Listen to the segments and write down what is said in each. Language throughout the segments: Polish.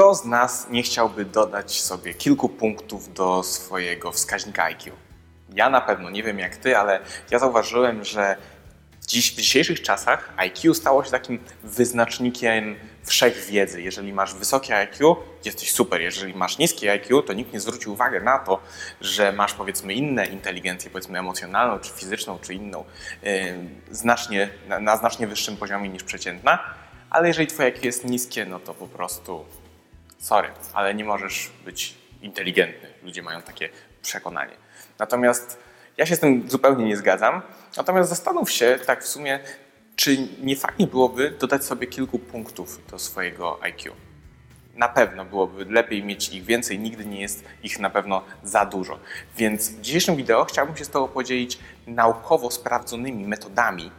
Kto z nas nie chciałby dodać sobie kilku punktów do swojego wskaźnika IQ? Ja na pewno, nie wiem jak ty, ale ja zauważyłem, że dziś, w dzisiejszych czasach IQ stało się takim wyznacznikiem wszechwiedzy. Jeżeli masz wysokie IQ, jesteś super. Jeżeli masz niskie IQ, to nikt nie zwróci uwagi na to, że masz powiedzmy inne inteligencje, powiedzmy emocjonalną, czy fizyczną, czy inną, yy, znacznie, na, na znacznie wyższym poziomie niż przeciętna. Ale jeżeli twoje IQ jest niskie, no to po prostu sorry, ale nie możesz być inteligentny. Ludzie mają takie przekonanie. Natomiast ja się z tym zupełnie nie zgadzam. Natomiast zastanów się tak w sumie, czy nie fajnie byłoby dodać sobie kilku punktów do swojego IQ. Na pewno byłoby lepiej mieć ich więcej, nigdy nie jest ich na pewno za dużo. Więc w dzisiejszym wideo chciałbym się z Tobą podzielić naukowo sprawdzonymi metodami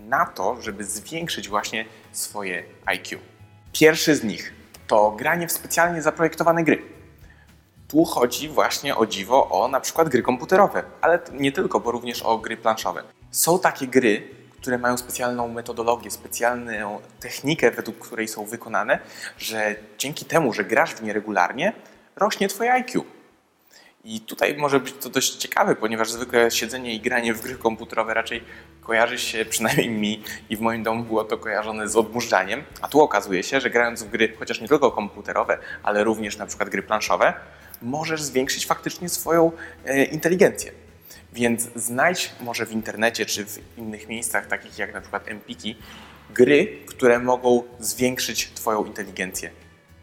na to, żeby zwiększyć właśnie swoje IQ. Pierwszy z nich to granie w specjalnie zaprojektowane gry. Tu chodzi właśnie o dziwo o na przykład gry komputerowe, ale nie tylko, bo również o gry planszowe. Są takie gry, które mają specjalną metodologię, specjalną technikę, według której są wykonane, że dzięki temu, że grasz w nie regularnie, rośnie Twoje IQ. I tutaj może być to dość ciekawe, ponieważ zwykle siedzenie i granie w gry komputerowe raczej kojarzy się, przynajmniej mi i w moim domu było to kojarzone z odmurzaniem, a tu okazuje się, że grając w gry, chociaż nie tylko komputerowe, ale również na przykład gry planszowe, możesz zwiększyć faktycznie swoją e, inteligencję. Więc znajdź może w internecie czy w innych miejscach, takich jak na przykład Empiki, gry, które mogą zwiększyć Twoją inteligencję.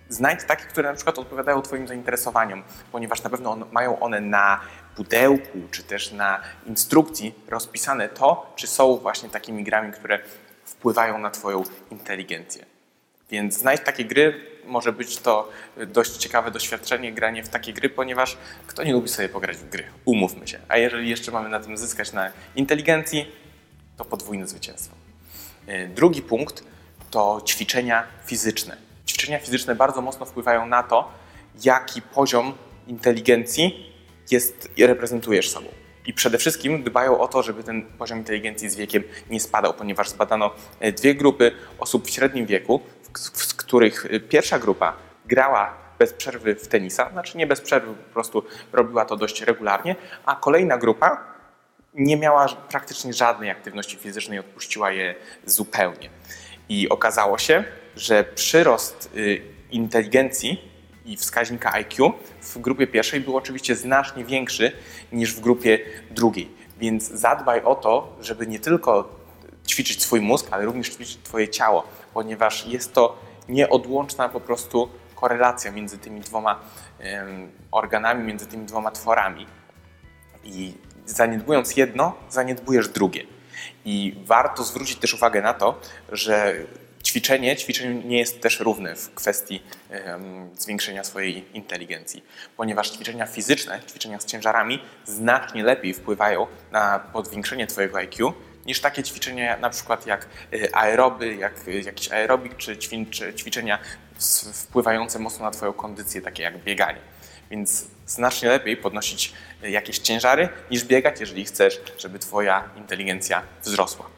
Znajdź takie, które na przykład odpowiadają Twoim zainteresowaniom, ponieważ na pewno on, mają one na pudełku czy też na instrukcji rozpisane to, czy są właśnie takimi grami, które wpływają na Twoją inteligencję. Więc znajdź takie gry, może być to dość ciekawe doświadczenie, granie w takie gry, ponieważ kto nie lubi sobie pograć w gry? Umówmy się. A jeżeli jeszcze mamy na tym zyskać na inteligencji, to podwójne zwycięstwo. E, drugi punkt to ćwiczenia fizyczne. Ćwiczenia fizyczne bardzo mocno wpływają na to, jaki poziom inteligencji jest reprezentujesz sobą. I przede wszystkim dbają o to, żeby ten poziom inteligencji z wiekiem nie spadał, ponieważ zbadano e, dwie grupy osób w średnim wieku, z których pierwsza grupa grała bez przerwy w tenisa, znaczy nie bez przerwy, po prostu robiła to dość regularnie, a kolejna grupa nie miała praktycznie żadnej aktywności fizycznej, odpuściła je zupełnie. I okazało się, że przyrost y, inteligencji i wskaźnika IQ w grupie pierwszej był oczywiście znacznie większy niż w grupie drugiej. Więc zadbaj o to, żeby nie tylko ćwiczyć swój mózg, ale również ćwiczyć Twoje ciało, ponieważ jest to nieodłączna po prostu korelacja między tymi dwoma organami, między tymi dwoma tworami. I zaniedbując jedno, zaniedbujesz drugie. I warto zwrócić też uwagę na to, że ćwiczenie, ćwiczenie nie jest też równe w kwestii zwiększenia swojej inteligencji, ponieważ ćwiczenia fizyczne, ćwiczenia z ciężarami znacznie lepiej wpływają na podwiększenie Twojego IQ niż takie ćwiczenia na przykład jak y, aeroby, jak y, jakiś aerobik, czy, ćwiczenia wpływające mocno na Twoją kondycję, takie jak bieganie. Więc znacznie lepiej podnosić y, jakieś ciężary niż biegać, jeżeli chcesz, żeby Twoja inteligencja wzrosła.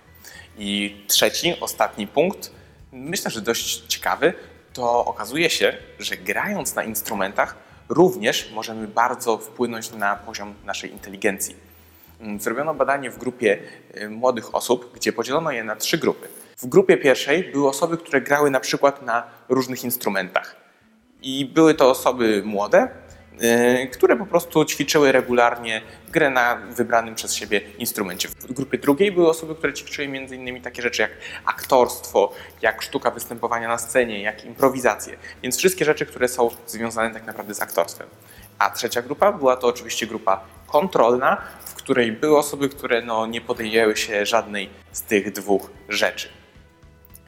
I trzeci, ostatni punkt, myślę, że dość ciekawy, to okazuje się, że grając na instrumentach również możemy bardzo wpłynąć na poziom naszej inteligencji. Mm, zrobiono badanie w grupie y, młodych osób, gdzie podzielono je na trzy grupy. W grupie pierwszej były osoby, które grały na przykład na różnych instrumentach. I były to osoby młode, które po prostu ćwiczyły regularnie grę na wybranym przez siebie instrumencie. W grupie drugiej były osoby, które ćwiczyły m.in. takie rzeczy jak aktorstwo, jak sztuka występowania na scenie, jak improwizację. Więc wszystkie rzeczy, które są związane tak naprawdę z aktorstwem. A trzecia grupa była to oczywiście grupa kontrolna, w której były osoby, które no, nie podjęły się żadnej z tych dwóch rzeczy.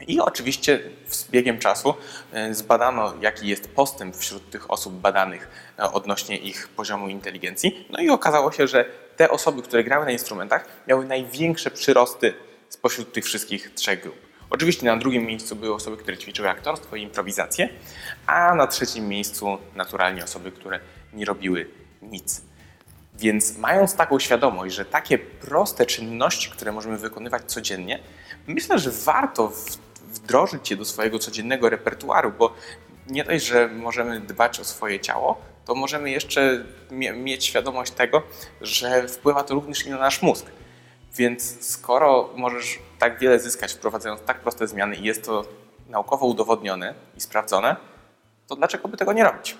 I oczywiście z biegiem czasu e, zbadano, jaki jest postęp wśród tych osób badanych e, odnośnie ich poziomu inteligencji. No i okazało się, że te osoby, które grały na instrumentach, miały największe przyrosty spośród tych wszystkich trzech grup. Oczywiście na drugim miejscu były osoby, które ćwiczyły aktorstwo i improwizację, a na trzecim miejscu naturalnie osoby, które nie robiły nic. Więc mając taką świadomość, że takie proste czynności, które możemy wykonywać codziennie, myślę, że warto wdrożyć je do swojego codziennego repertuaru, bo nie dość, że możemy dbać o swoje ciało, to możemy jeszcze mie- mieć świadomość tego, że wpływa to również i na nasz mózg. Więc skoro możesz tak wiele zyskać, wprowadzając tak proste zmiany i jest to naukowo udowodnione i sprawdzone, to dlaczego by tego nie robić?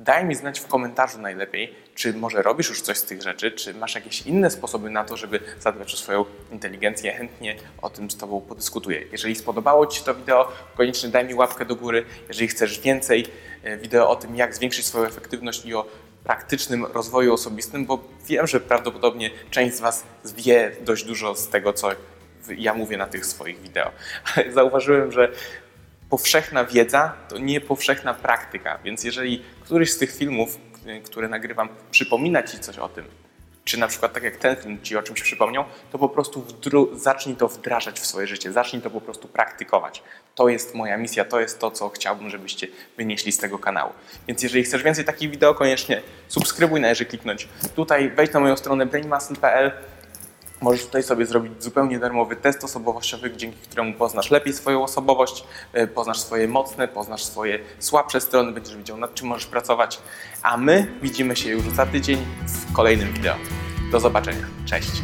Daj mi znać w komentarzu najlepiej, czy może robisz już coś z tych rzeczy, czy masz jakieś inne sposoby na to, żeby zadbać o swoją inteligencję. Chętnie o tym z Tobą podyskutuję. Jeżeli spodobało Ci się to wideo, koniecznie daj mi łapkę do góry. Jeżeli chcesz więcej e, wideo o tym, jak zwiększyć swoją efektywność i o praktycznym rozwoju osobistym, bo wiem, że prawdopodobnie część z Was wie dość dużo z tego, co ja mówię na tych swoich wideo. Ale zauważyłem, że powszechna wiedza to nie powszechna praktyka, więc jeżeli któryś z tych filmów, y, które nagrywam, przypomina Ci coś o tym, czy na przykład tak jak ten film Ci o czymś przypomniał, to po prostu zacznij to wdrażać w swoje życie, zacznij to po prostu praktykować. To jest moja misja, to jest to, co chciałbym, żebyście wynieśli z tego kanału. Więc jeżeli chcesz więcej takich wideo, koniecznie subskrybuj, należy kliknąć tutaj, wejdź na moją stronę brainmuscle.pl Możesz tutaj sobie zrobić zupełnie darmowy test osobowościowy, dzięki któremu poznasz lepiej swoją osobowość, y, poznasz swoje mocne, poznasz swoje słabsze strony, będziesz wiedział nad czym możesz pracować. A my widzimy się już za tydzień w kolejnym wideo. Do zobaczenia. Cześć!